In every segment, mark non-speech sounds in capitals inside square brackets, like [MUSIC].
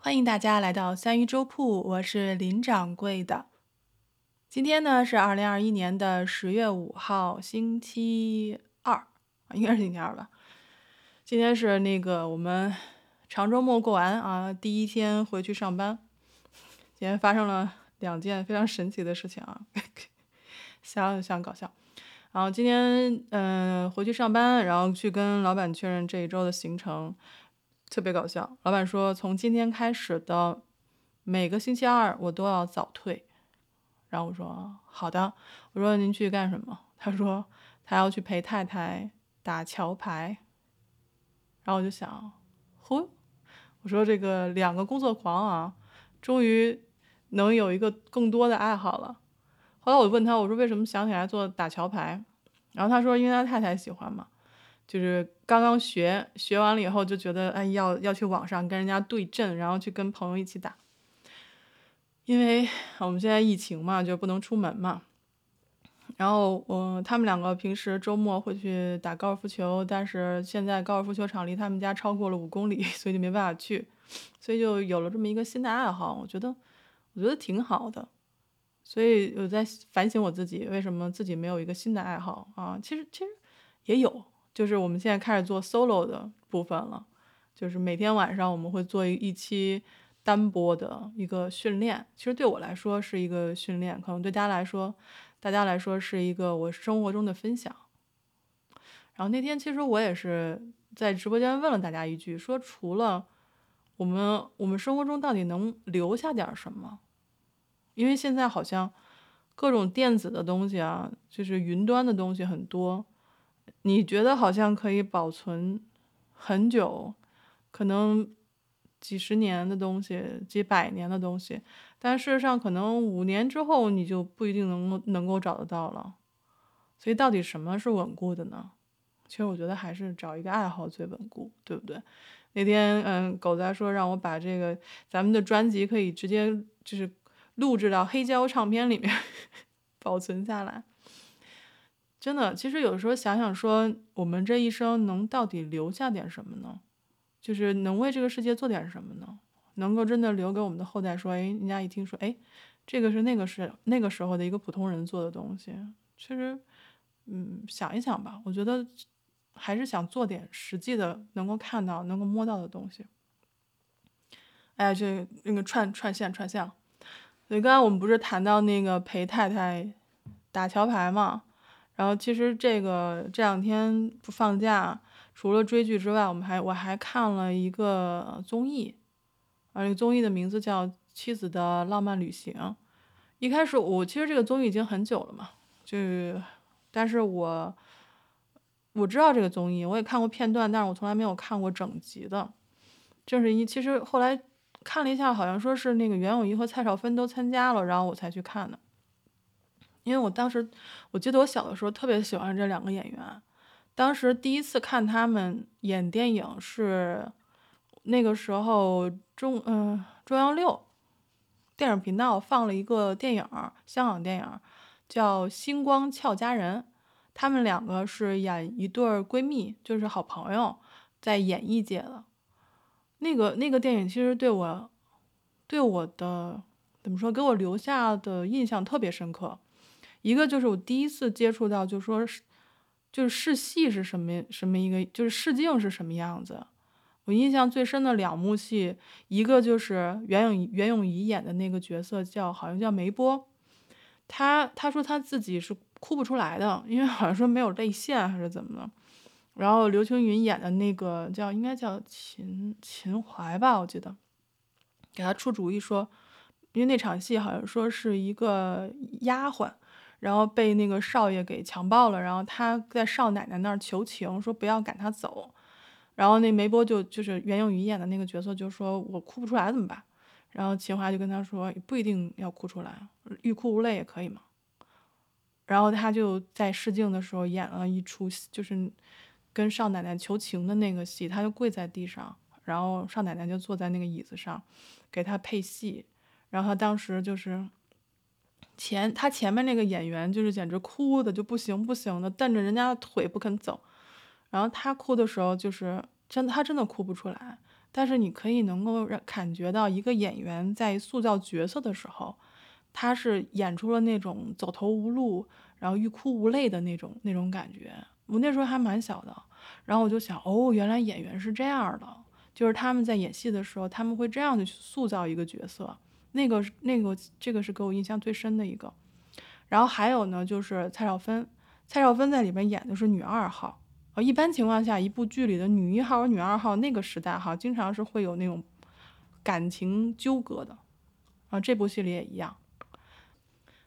欢迎大家来到三鱼粥铺，我是林掌柜的。今天呢是二零二一年的十月五号，星期二，应该是星期二吧。今天是那个我们长周末过完啊，第一天回去上班。今天发生了两件非常神奇的事情啊，[LAUGHS] 想想搞笑。然后今天嗯回去上班，然后去跟老板确认这一周的行程。特别搞笑，老板说从今天开始的每个星期二我都要早退，然后我说好的，我说您去干什么？他说他要去陪太太打桥牌，然后我就想，呼，我说这个两个工作狂啊，终于能有一个更多的爱好了。后来我问他，我说为什么想起来做打桥牌？然后他说因为他太太喜欢嘛。就是刚刚学学完了以后，就觉得哎，要要去网上跟人家对阵，然后去跟朋友一起打。因为我们现在疫情嘛，就不能出门嘛。然后我他们两个平时周末会去打高尔夫球，但是现在高尔夫球场离他们家超过了五公里，所以就没办法去，所以就有了这么一个新的爱好。我觉得我觉得挺好的，所以我在反省我自己，为什么自己没有一个新的爱好啊？其实其实也有。就是我们现在开始做 solo 的部分了，就是每天晚上我们会做一一期单播的一个训练。其实对我来说是一个训练，可能对大家来说，大家来说是一个我生活中的分享。然后那天其实我也是在直播间问了大家一句，说除了我们，我们生活中到底能留下点什么？因为现在好像各种电子的东西啊，就是云端的东西很多。你觉得好像可以保存很久，可能几十年的东西，几百年的东西，但事实上可能五年之后你就不一定能够能够找得到了。所以到底什么是稳固的呢？其实我觉得还是找一个爱好最稳固，对不对？那天嗯，狗仔说让我把这个咱们的专辑可以直接就是录制到黑胶唱片里面 [LAUGHS] 保存下来。真的，其实有时候想想说，我们这一生能到底留下点什么呢？就是能为这个世界做点什么呢？能够真的留给我们的后代说，哎，人家一听说，哎，这个是那个是那个时候的一个普通人做的东西。其实，嗯，想一想吧，我觉得还是想做点实际的，能够看到、能够摸到的东西。哎呀，这那个串串线串线了。所以刚才我们不是谈到那个陪太太打桥牌嘛？然后其实这个这两天不放假，除了追剧之外，我们还我还看了一个综艺，啊，这个综艺的名字叫《妻子的浪漫旅行》。一开始我其实这个综艺已经很久了嘛，就，但是我我知道这个综艺，我也看过片段，但是我从来没有看过整集的。正是因其实后来看了一下，好像说是那个袁咏仪和蔡少芬都参加了，然后我才去看的。因为我当时，我记得我小的时候特别喜欢这两个演员。当时第一次看他们演电影是那个时候中嗯中央六电影频道放了一个电影，香港电影叫《星光俏佳人》，他们两个是演一对闺蜜，就是好朋友，在演艺界的。那个那个电影其实对我对我的怎么说，给我留下的印象特别深刻。一个就是我第一次接触到，就说是，就是试戏是什么什么一个，就是试镜是什么样子。我印象最深的两幕戏，一个就是袁咏袁咏仪演的那个角色叫好像叫梅波，他他说他自己是哭不出来的，因为好像说没有泪腺还是怎么的。然后刘青云演的那个叫应该叫秦秦淮吧，我记得，给他出主意说，因为那场戏好像说是一个丫鬟。然后被那个少爷给强暴了，然后他在少奶奶那儿求情，说不要赶他走。然后那梅波就就是袁咏仪演的那个角色，就说我哭不出来怎么办？然后秦华就跟他说，不一定要哭出来，欲哭无泪也可以嘛。然后他就在试镜的时候演了一出，就是跟少奶奶求情的那个戏，他就跪在地上，然后少奶奶就坐在那个椅子上给他配戏，然后他当时就是。前他前面那个演员就是简直哭的就不行不行的，瞪着人家的腿不肯走，然后他哭的时候就是真的他真的哭不出来，但是你可以能够让感觉到一个演员在塑造角色的时候，他是演出了那种走投无路，然后欲哭无泪的那种那种感觉。我那时候还蛮小的，然后我就想，哦，原来演员是这样的，就是他们在演戏的时候，他们会这样的去塑造一个角色。那个那个这个是给我印象最深的一个。然后还有呢，就是蔡少芬，蔡少芬在里面演的是女二号。呃，一般情况下，一部剧里的女一号和女二号那个时代哈，经常是会有那种感情纠葛的。啊，这部戏里也一样，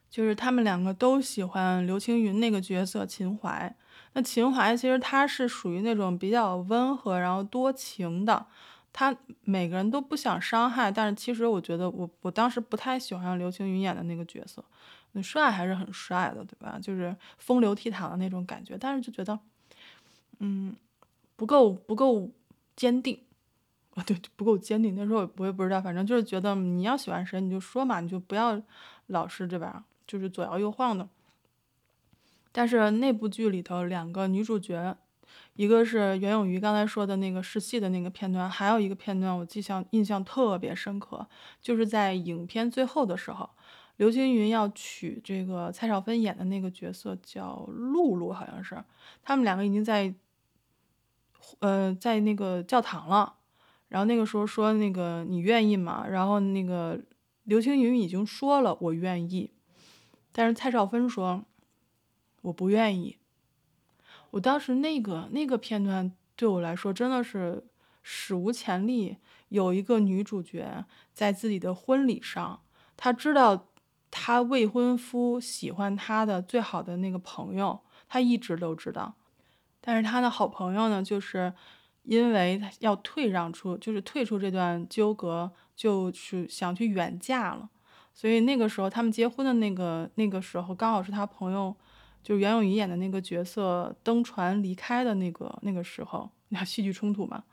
就是他们两个都喜欢刘青云那个角色秦淮。那秦淮其实他是属于那种比较温和，然后多情的。他每个人都不想伤害，但是其实我觉得我我当时不太喜欢刘青云演的那个角色。那帅还是很帅的，对吧？就是风流倜傥的那种感觉，但是就觉得，嗯，不够不够坚定。[LAUGHS] 啊，对，不够坚定。那时候我也不知道，反正就是觉得你要喜欢谁你就说嘛，你就不要老是对吧？就是左摇右晃的。但是那部剧里头两个女主角，一个是袁咏仪刚才说的那个试戏的那个片段，还有一个片段我记象印象特别深刻，就是在影片最后的时候，刘青云要娶这个蔡少芬演的那个角色叫露露，好像是他们两个已经在，呃，在那个教堂了，然后那个时候说那个你愿意吗？然后那个刘青云已经说了我愿意，但是蔡少芬说。我不愿意。我当时那个那个片段对我来说真的是史无前例。有一个女主角在自己的婚礼上，她知道她未婚夫喜欢她的最好的那个朋友，她一直都知道。但是她的好朋友呢，就是因为要退让出，就是退出这段纠葛，就是想去远嫁了。所以那个时候他们结婚的那个那个时候，刚好是他朋友。就袁咏仪演的那个角色登船离开的那个那个时候，那 [LAUGHS] 戏剧冲突嘛，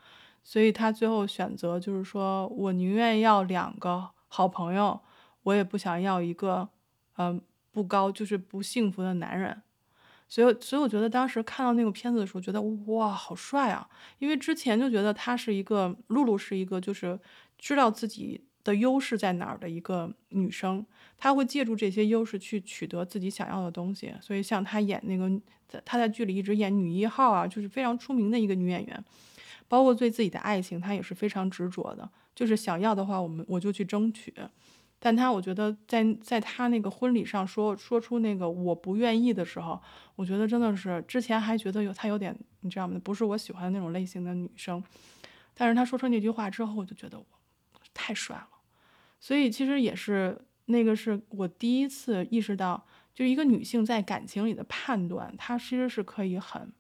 所以他最后选择就是说我宁愿要两个好朋友，我也不想要一个，嗯，不高就是不幸福的男人。所以，所以我觉得当时看到那个片子的时候，觉得哇，好帅啊！因为之前就觉得他是一个露露，是一个就是知道自己。的优势在哪儿的一个女生，她会借助这些优势去取得自己想要的东西。所以像她演那个在，她在剧里一直演女一号啊，就是非常出名的一个女演员。包括对自己的爱情，她也是非常执着的，就是想要的话，我们我就去争取。但她我觉得在在她那个婚礼上说说出那个我不愿意的时候，我觉得真的是之前还觉得有她有点你知道吗？不是我喜欢的那种类型的女生。但是她说出那句话之后，我就觉得我太帅了。所以其实也是那个是我第一次意识到，就一个女性在感情里的判断，她其实是可以很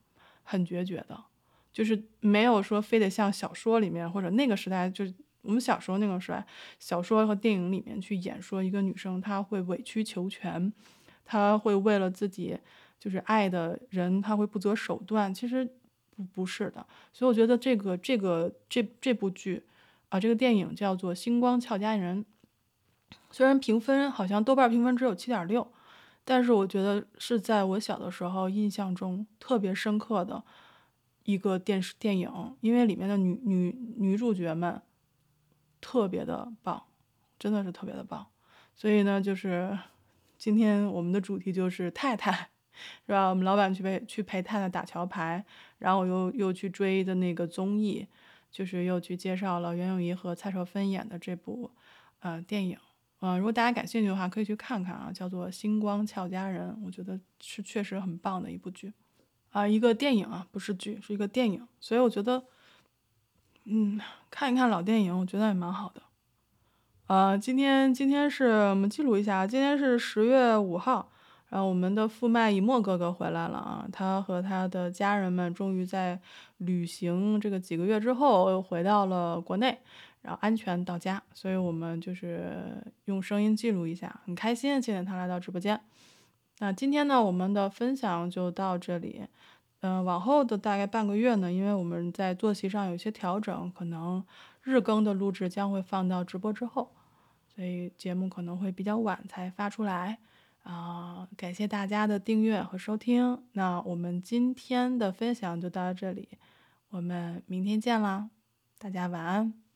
很决绝的，就是没有说非得像小说里面或者那个时代，就是我们小时候那个时代，小说和电影里面去演说一个女生她会委曲求全，她会为了自己就是爱的人，她会不择手段。其实不不是的，所以我觉得这个这个这这部剧。啊，这个电影叫做《星光俏佳人》，虽然评分好像豆瓣评分只有七点六，但是我觉得是在我小的时候印象中特别深刻的一个电视电影，因为里面的女女女主角们特别的棒，真的是特别的棒。所以呢，就是今天我们的主题就是太太，是吧？我们老板去陪去陪太太打桥牌，然后我又又去追的那个综艺。就是又去介绍了袁咏仪和蔡少芬演的这部，呃，电影，呃，如果大家感兴趣的话，可以去看看啊，叫做《星光俏佳人》，我觉得是确实很棒的一部剧，啊，一个电影啊，不是剧，是一个电影，所以我觉得，嗯，看一看老电影，我觉得也蛮好的，呃，今天今天是我们记录一下，今天是十月五号。然后我们的富麦以沫哥哥回来了啊，他和他的家人们终于在旅行这个几个月之后又回到了国内，然后安全到家，所以我们就是用声音记录一下，很开心，谢谢他来到直播间。那今天呢，我们的分享就到这里，嗯，往后的大概半个月呢，因为我们在作息上有些调整，可能日更的录制将会放到直播之后，所以节目可能会比较晚才发出来。啊，感谢大家的订阅和收听。那我们今天的分享就到这里，我们明天见啦。大家晚安。